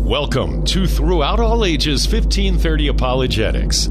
Welcome to Throughout All Ages 1530 Apologetics,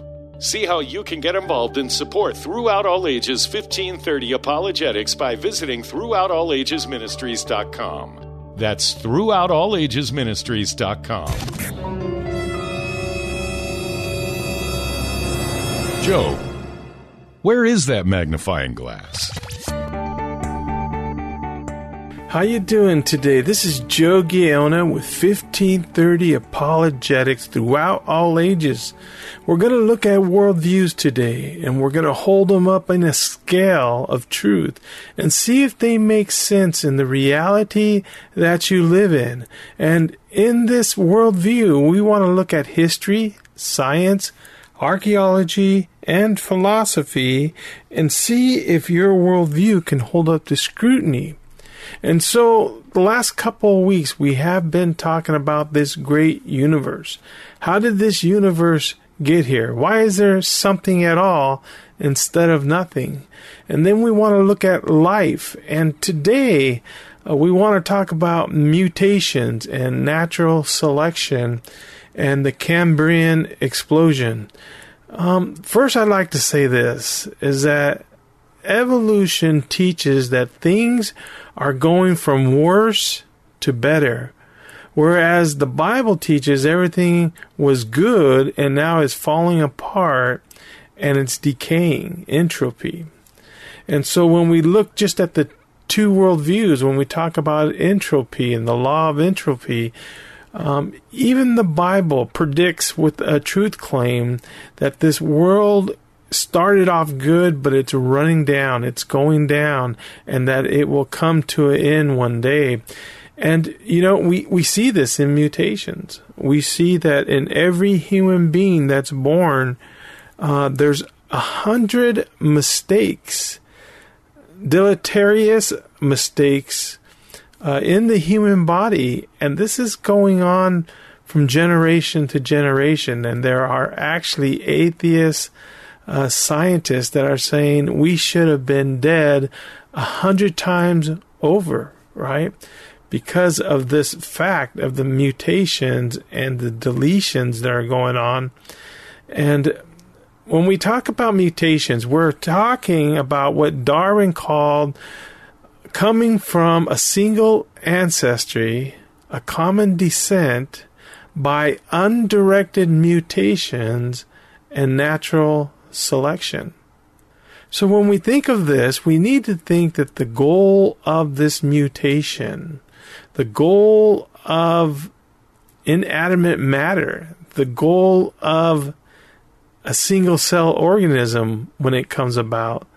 See how you can get involved and support Throughout All Ages 1530 Apologetics by visiting throughoutallagesministries.com. That's throughoutallagesministries.com. Joe, where is that magnifying glass? How you doing today? This is Joe Gaona with 1530 Apologetics throughout all ages. We're going to look at worldviews today and we're going to hold them up in a scale of truth and see if they make sense in the reality that you live in. And in this worldview, we want to look at history, science, archaeology, and philosophy and see if your worldview can hold up to scrutiny. And so, the last couple of weeks, we have been talking about this great universe. How did this universe get here? Why is there something at all instead of nothing? And then we want to look at life. And today, uh, we want to talk about mutations and natural selection and the Cambrian explosion. Um, first, I'd like to say this is that evolution teaches that things are going from worse to better. Whereas the Bible teaches everything was good and now is falling apart and it's decaying, entropy. And so when we look just at the two worldviews, when we talk about entropy and the law of entropy, um, even the Bible predicts with a truth claim that this world started off good, but it's running down, it's going down, and that it will come to an end one day. And, you know, we, we see this in mutations. We see that in every human being that's born, uh, there's a hundred mistakes, deleterious mistakes uh, in the human body. And this is going on from generation to generation. And there are actually atheists uh, scientists that are saying we should have been dead a hundred times over, right? Because of this fact of the mutations and the deletions that are going on. And when we talk about mutations, we're talking about what Darwin called coming from a single ancestry, a common descent, by undirected mutations and natural selection. So when we think of this, we need to think that the goal of this mutation, the goal of inanimate matter, the goal of a single cell organism when it comes about,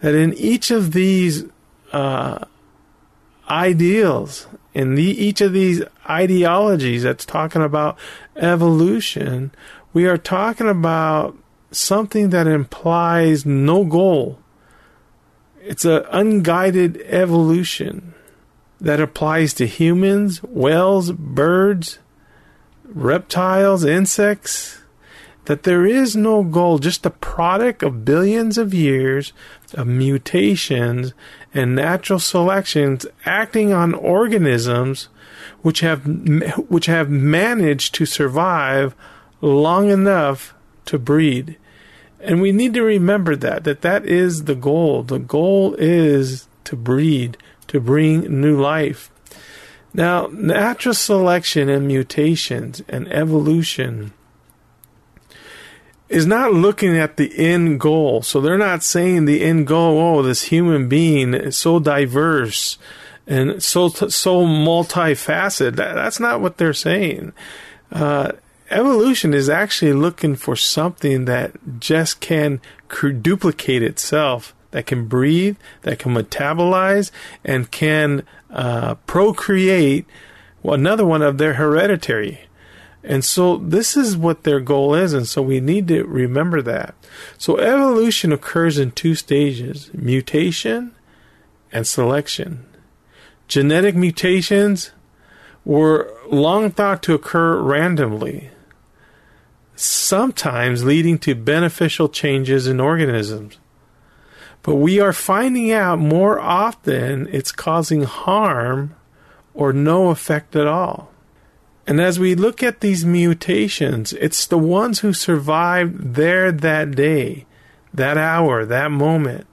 that in each of these uh, ideals, in the, each of these ideologies that's talking about evolution, we are talking about something that implies no goal. It's an unguided evolution that applies to humans, whales, birds, reptiles, insects. That there is no goal, just a product of billions of years of mutations and natural selections acting on organisms which have which have managed to survive long enough to breed. And we need to remember that, that that is the goal. The goal is to breed, to bring new life. Now, natural selection and mutations and evolution is not looking at the end goal. So they're not saying the end goal, oh, this human being is so diverse and so so multifaceted. That, that's not what they're saying. Uh, evolution is actually looking for something that just can duplicate itself that can breathe, that can metabolize, and can uh, procreate another one of their hereditary. And so this is what their goal is, and so we need to remember that. So evolution occurs in two stages mutation and selection. Genetic mutations were long thought to occur randomly, sometimes leading to beneficial changes in organisms. But we are finding out more often it's causing harm or no effect at all. And as we look at these mutations, it's the ones who survived there that day, that hour, that moment.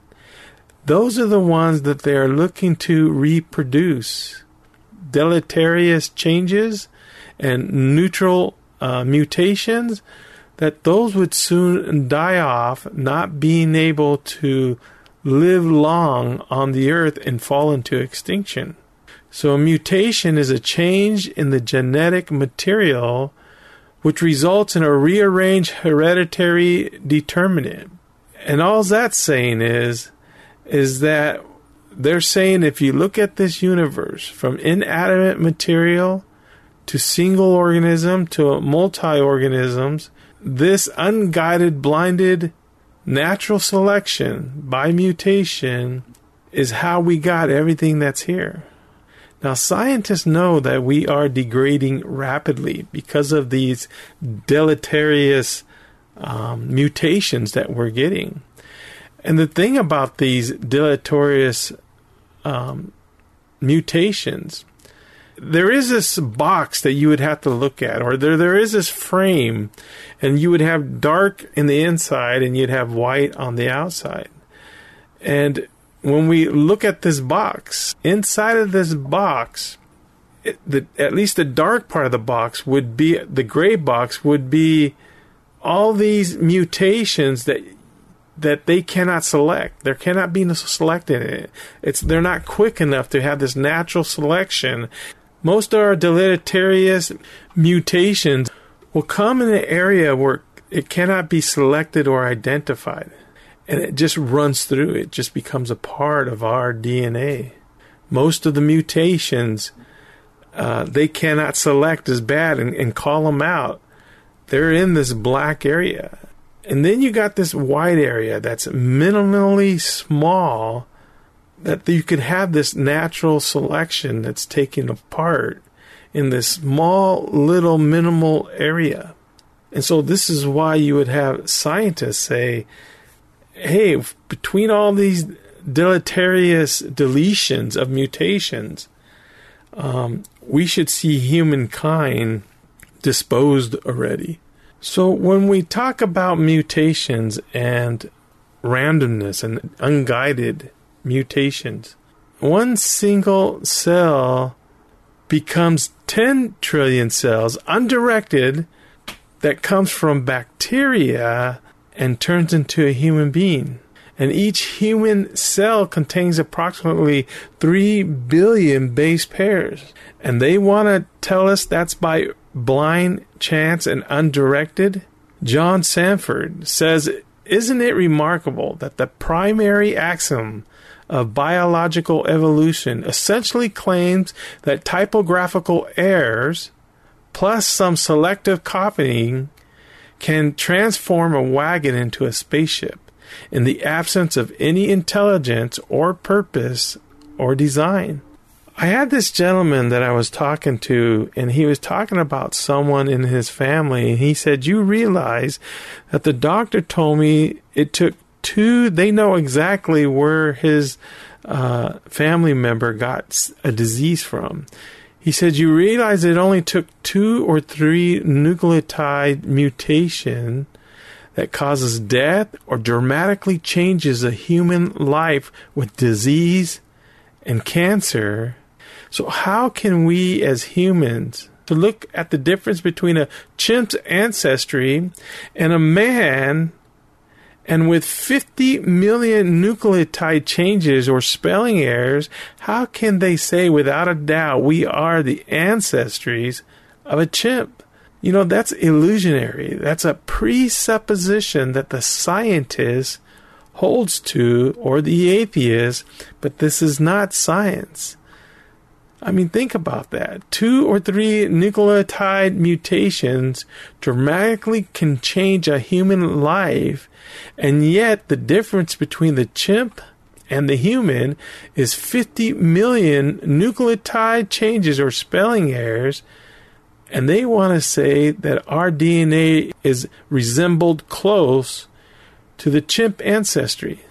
Those are the ones that they are looking to reproduce. Deleterious changes and neutral uh, mutations, that those would soon die off, not being able to live long on the earth and fall into extinction. So, a mutation is a change in the genetic material which results in a rearranged hereditary determinant. And all that's saying is, is that they're saying if you look at this universe from inanimate material to single organism to multi organisms, this unguided, blinded natural selection by mutation is how we got everything that's here. Now, scientists know that we are degrading rapidly because of these deleterious um, mutations that we're getting. And the thing about these deleterious um, mutations, there is this box that you would have to look at, or there there is this frame, and you would have dark in the inside and you'd have white on the outside. And when we look at this box, inside of this box, it, the, at least the dark part of the box would be the gray box would be all these mutations that that they cannot select. There cannot be selected. It's they're not quick enough to have this natural selection. Most of our deleterious mutations will come in an area where it cannot be selected or identified and it just runs through. It just becomes a part of our DNA. Most of the mutations uh, they cannot select as bad and, and call them out. They're in this black area. And then you got this white area that's minimally small that you could have this natural selection that's taken apart in this small little minimal area. And so this is why you would have scientists say hey, between all these deleterious deletions of mutations, um, we should see humankind disposed already. So when we talk about mutations and randomness and unguided mutations, one single cell becomes 10 trillion cells undirected that comes from bacteria and turns into a human being. And each human cell contains approximately 3 billion base pairs. And they want to tell us that's by blind chance and undirected? John Sanford says, Isn't it remarkable that the primary axiom of biological evolution essentially claims that typographical errors plus some selective copying can transform a wagon into a spaceship in the absence of any intelligence or purpose or design. I had this gentleman that I was talking to, and he was talking about someone in his family, and he said, You realize that the doctor told me it took two, they know exactly where his uh, family member got a disease from. He said, You realize it only took two or three nucleotide mutation that causes death or dramatically changes a human life with disease and cancer. So, how can we as humans to look at the difference between a chimp's ancestry and a man and with 50 million nucleotide changes or spelling errors, how can they say without a doubt we are the ancestries of a chimp? You know, that's illusionary. That's a presupposition that the scientist holds to, or the atheist, but this is not science. I mean, think about that. Two or three nucleotide mutations dramatically can change a human life, and yet the difference between the chimp and the human is 50 million nucleotide changes or spelling errors. And they want to say that our DNA is resembled close to the chimp ancestry.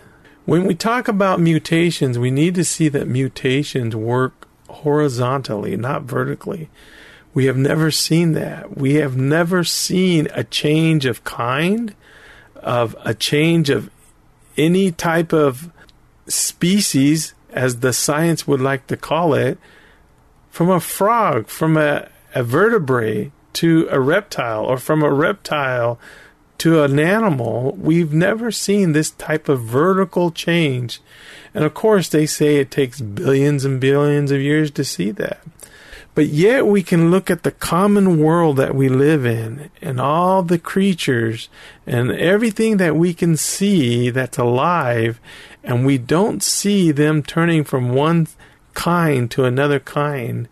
When we talk about mutations, we need to see that mutations work horizontally, not vertically. We have never seen that. We have never seen a change of kind, of a change of any type of species, as the science would like to call it, from a frog, from a, a vertebrate to a reptile, or from a reptile to an animal. We've never seen this type of vertical change. And of course, they say it takes billions and billions of years to see that. But yet we can look at the common world that we live in and all the creatures and everything that we can see that's alive and we don't see them turning from one kind to another kind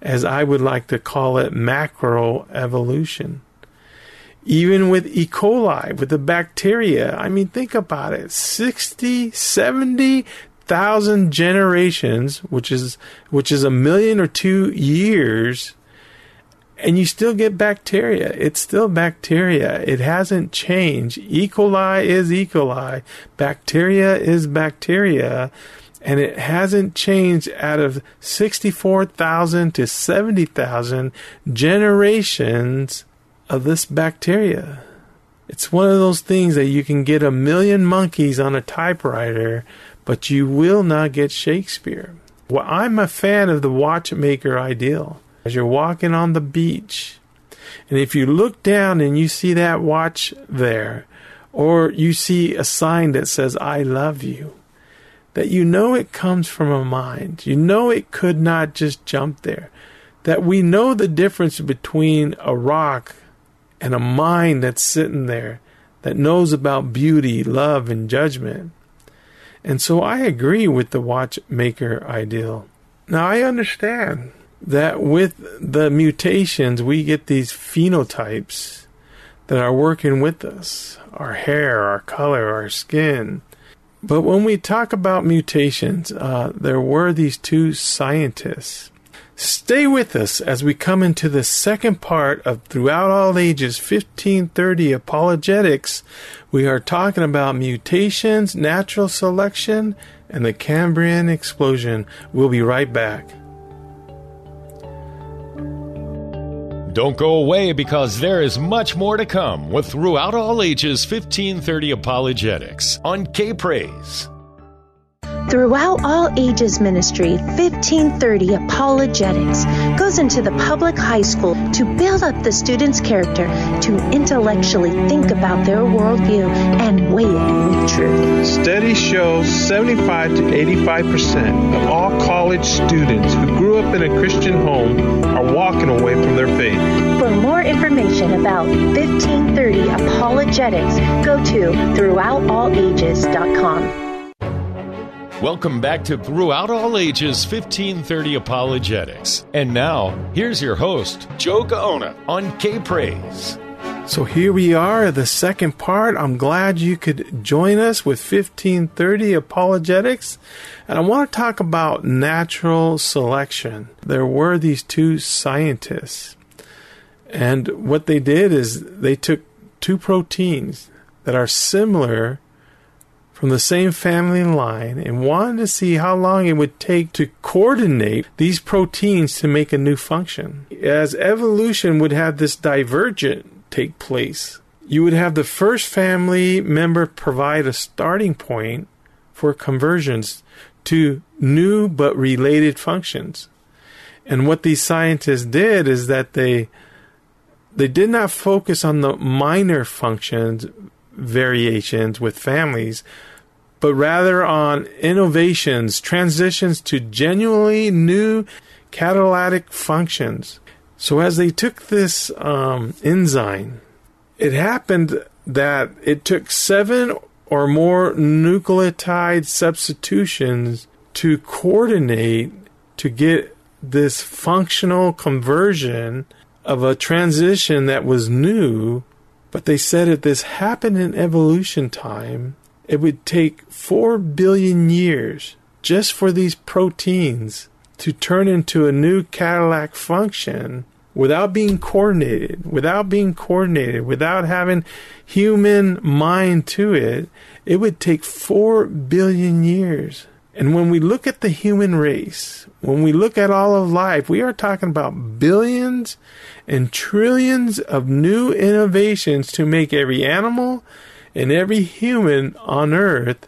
as I would like to call it macro evolution. Even with E. coli, with the bacteria, I mean, think about it 60, 70 thousand generations, which is which is a million or two years, and you still get bacteria. It's still bacteria. It hasn't changed. E. coli is E. coli. Bacteria is bacteria. And it hasn't changed out of 64,000 to 70,000 generations of this bacteria. It's one of those things that you can get a million monkeys on a typewriter, but you will not get Shakespeare. Well, I'm a fan of the watchmaker ideal. As you're walking on the beach, and if you look down and you see that watch there, or you see a sign that says, I love you, that you know it comes from a mind. You know it could not just jump there. That we know the difference between a rock and a mind that's sitting there that knows about beauty, love, and judgment. And so I agree with the watchmaker ideal. Now I understand that with the mutations, we get these phenotypes that are working with us our hair, our color, our skin. But when we talk about mutations, uh, there were these two scientists Stay with us as we come into the second part of Throughout All Ages 1530 Apologetics. We are talking about mutations, natural selection, and the Cambrian explosion. We'll be right back. Don't go away because there is much more to come with Throughout All Ages 1530 Apologetics on K Praise. Throughout All Ages Ministry, 1530 Apologetics goes into the public high school to build up the student's character to intellectually think about their worldview and weigh it with truth. Studies show 75 to 85% of all college students who grew up in a Christian home are walking away from their faith. For more information about 1530 Apologetics, go to throughoutallages.com. Welcome back to Throughout All Ages 1530 Apologetics. And now, here's your host, Joe Gaona on K Praise. So here we are, the second part. I'm glad you could join us with 1530 Apologetics. And I want to talk about natural selection. There were these two scientists. And what they did is they took two proteins that are similar from the same family line and wanted to see how long it would take to coordinate these proteins to make a new function. As evolution would have this divergent take place, you would have the first family member provide a starting point for conversions to new but related functions. And what these scientists did is that they they did not focus on the minor functions variations with families, but rather on innovations, transitions to genuinely new catalytic functions. So, as they took this um, enzyme, it happened that it took seven or more nucleotide substitutions to coordinate to get this functional conversion of a transition that was new. But they said if this happened in evolution time, it would take 4 billion years just for these proteins to turn into a new catalytic function without being coordinated, without being coordinated, without having human mind to it, it would take 4 billion years. And when we look at the human race, when we look at all of life, we are talking about billions and trillions of new innovations to make every animal and every human on earth.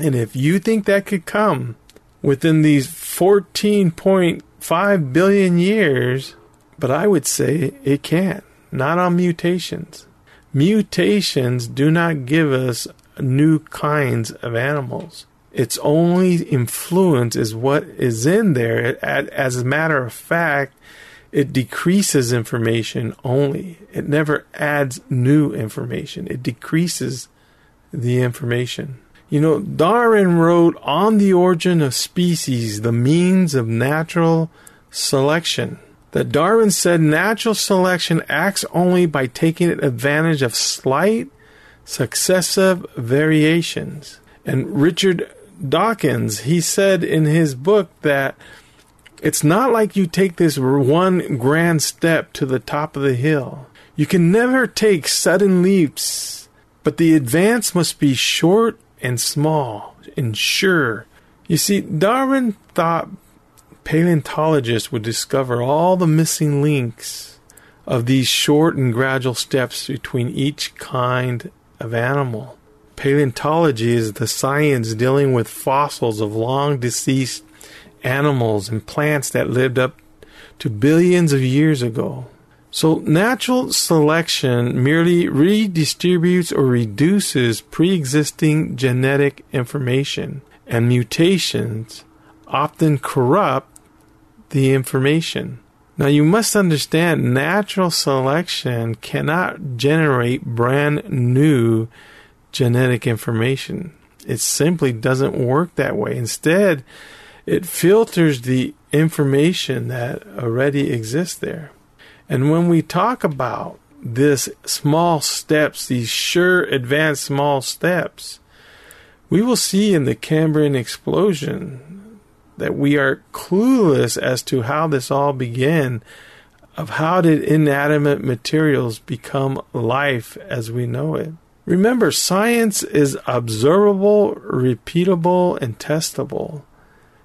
And if you think that could come within these 14.5 billion years, but I would say it can't, not on mutations. Mutations do not give us new kinds of animals. Its only influence is what is in there. As a matter of fact, it decreases information only. It never adds new information. It decreases the information. You know, Darwin wrote on the origin of species, the means of natural selection. That Darwin said natural selection acts only by taking advantage of slight successive variations. And Richard Dawkins, he said in his book that it's not like you take this one grand step to the top of the hill. You can never take sudden leaps, but the advance must be short and small and sure. You see, Darwin thought paleontologists would discover all the missing links of these short and gradual steps between each kind of animal. Paleontology is the science dealing with fossils of long deceased animals and plants that lived up to billions of years ago. So, natural selection merely redistributes or reduces pre existing genetic information, and mutations often corrupt the information. Now, you must understand natural selection cannot generate brand new genetic information. It simply doesn't work that way. Instead, it filters the information that already exists there. And when we talk about this small steps, these sure advanced small steps, we will see in the Cambrian explosion that we are clueless as to how this all began of how did inanimate materials become life as we know it. Remember, science is observable, repeatable, and testable.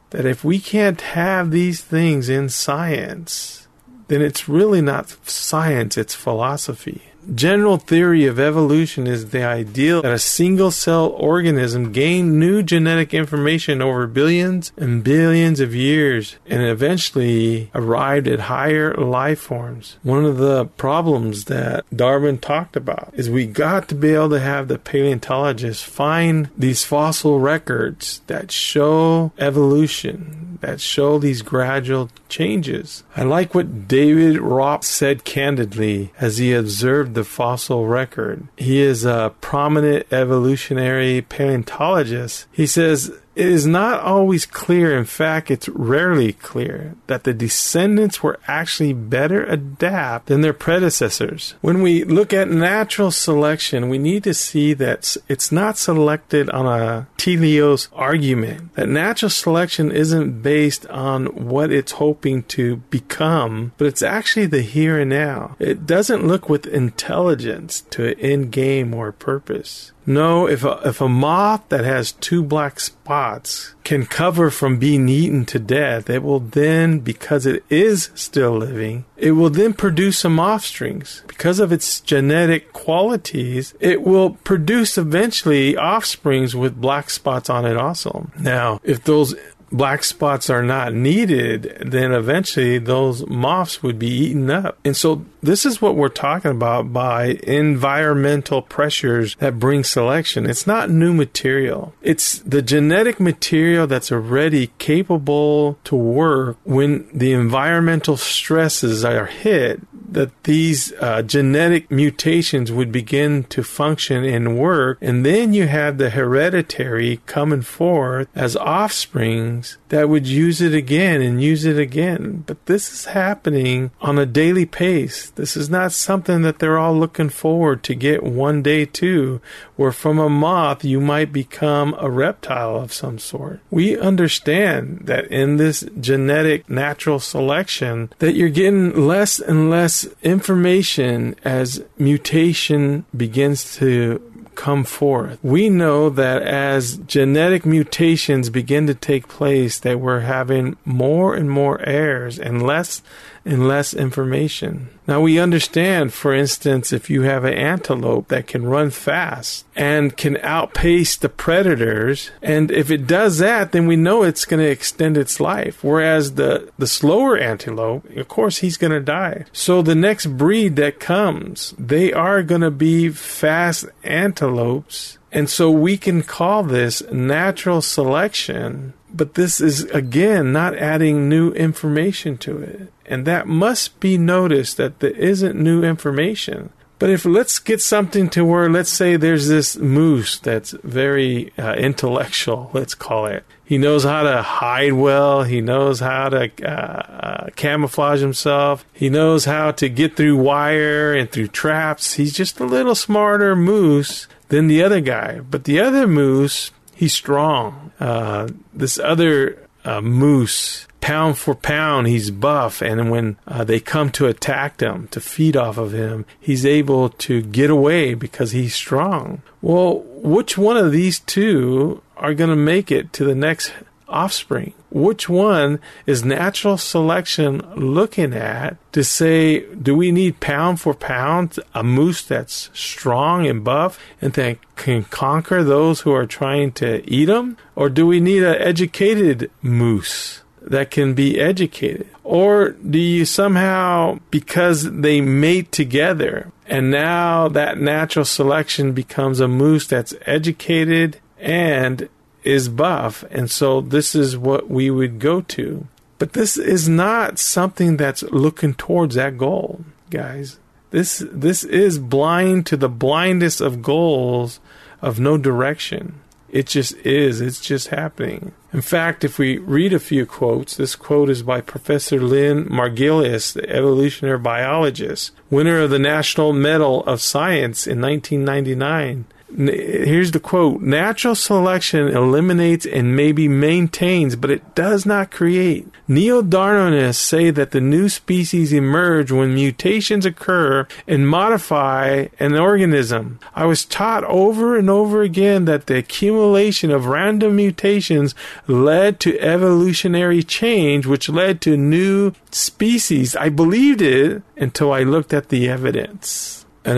That if we can't have these things in science, then it's really not science, it's philosophy. General theory of evolution is the ideal that a single cell organism gained new genetic information over billions and billions of years and eventually arrived at higher life forms. One of the problems that Darwin talked about is we got to be able to have the paleontologists find these fossil records that show evolution, that show these gradual changes. I like what David Raup said candidly as he observed the fossil record. He is a prominent evolutionary paleontologist. He says it is not always clear, in fact, it's rarely clear, that the descendants were actually better adapted than their predecessors. When we look at natural selection, we need to see that it's not selected on a teleos argument, that natural selection isn't based on what it's hoping to become, but it's actually the here and now. It doesn't look with intelligence to an end game or purpose. No, if a, if a moth that has two black spots can cover from being eaten to death, it will then, because it is still living, it will then produce some offsprings. Because of its genetic qualities, it will produce eventually offsprings with black spots on it also. Now, if those black spots are not needed, then eventually those moths would be eaten up. And so this is what we're talking about by environmental pressures that bring selection. It's not new material. It's the genetic material that's already capable to work when the environmental stresses are hit that these uh, genetic mutations would begin to function and work, and then you have the hereditary coming forth as offsprings that would use it again and use it again. But this is happening on a daily pace. This is not something that they're all looking forward to get one day to, where from a moth you might become a reptile of some sort. We understand that in this genetic natural selection that you're getting less and less information as mutation begins to come forth. We know that as genetic mutations begin to take place, that we're having more and more errors and less and less information. Now we understand, for instance, if you have an antelope that can run fast and can outpace the predators, and if it does that, then we know it's going to extend its life. Whereas the, the slower antelope, of course, he's going to die. So the next breed that comes, they are going to be fast antelopes. And so we can call this natural selection but this is again not adding new information to it. And that must be noticed that there isn't new information. But if let's get something to where, let's say there's this moose that's very uh, intellectual, let's call it. He knows how to hide well. He knows how to uh, uh, camouflage himself. He knows how to get through wire and through traps. He's just a little smarter moose than the other guy. But the other moose, he's strong. Uh, this other uh, moose pound for pound, he's buff. And when uh, they come to attack him, to feed off of him, he's able to get away because he's strong. Well, which one of these two are going to make it to the next offspring? Which one is natural selection looking at to say, do we need pound for pound a moose that's strong and buff and that can conquer those who are trying to eat them? Or do we need an educated moose? that can be educated? Or do you somehow, because they mate together, and now that natural selection becomes a moose that's educated and is buff, and so this is what we would go to. But this is not something that's looking towards that goal, guys. This this is blind to the blindest of goals of no direction. It just is. It's just happening. In fact, if we read a few quotes, this quote is by Professor Lynn Margulis, the evolutionary biologist, winner of the National Medal of Science in 1999 here's the quote natural selection eliminates and maybe maintains but it does not create. Neo-darwinists say that the new species emerge when mutations occur and modify an organism. I was taught over and over again that the accumulation of random mutations led to evolutionary change which led to new species. I believed it until i looked at the evidence. An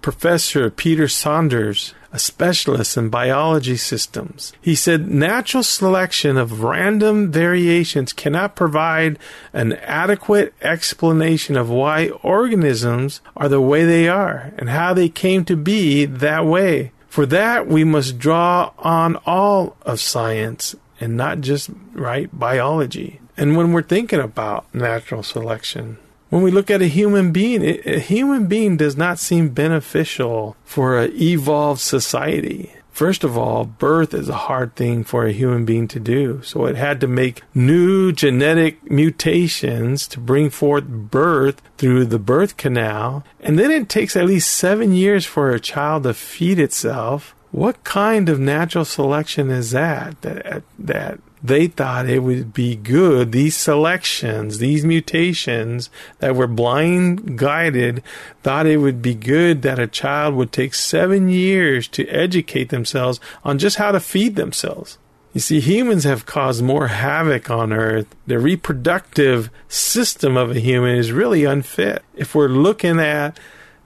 Professor Peter Saunders, a specialist in biology systems. He said natural selection of random variations cannot provide an adequate explanation of why organisms are the way they are and how they came to be that way. For that, we must draw on all of science and not just right biology. And when we're thinking about natural selection, when we look at a human being, a human being does not seem beneficial for an evolved society. First of all, birth is a hard thing for a human being to do. So it had to make new genetic mutations to bring forth birth through the birth canal. And then it takes at least seven years for a child to feed itself. What kind of natural selection is that? That, that they thought it would be good. These selections, these mutations that were blind guided, thought it would be good that a child would take seven years to educate themselves on just how to feed themselves. You see, humans have caused more havoc on Earth. The reproductive system of a human is really unfit. If we're looking at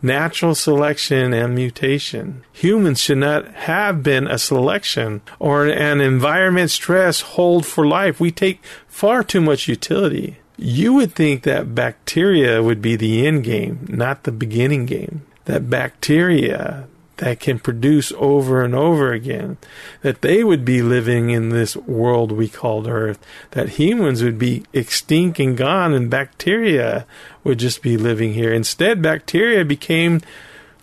natural selection and mutation. Humans should not have been a selection or an environment stress hold for life. We take far too much utility. You would think that bacteria would be the end game, not the beginning game. That bacteria that can produce over and over again, that they would be living in this world we called Earth, that humans would be extinct and gone, and bacteria would just be living here. Instead, bacteria became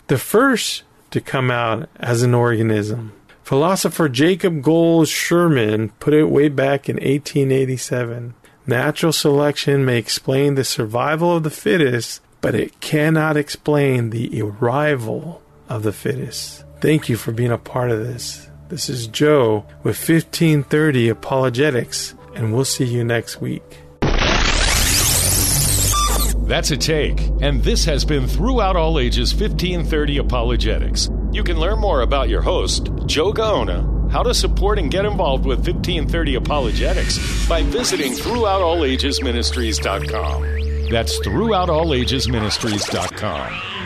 the first to come out as an organism. Philosopher Jacob Gould Schurman put it way back in 1887. Natural selection may explain the survival of the fittest, but it cannot explain the arrival of the fittest. Thank you for being a part of this. This is Joe with 1530 Apologetics, and we'll see you next week. That's a take, and this has been Throughout All Ages 1530 Apologetics. You can learn more about your host, Joe Gaona, how to support and get involved with 1530 Apologetics by visiting throughoutallagesministries.com. That's throughoutallagesministries.com.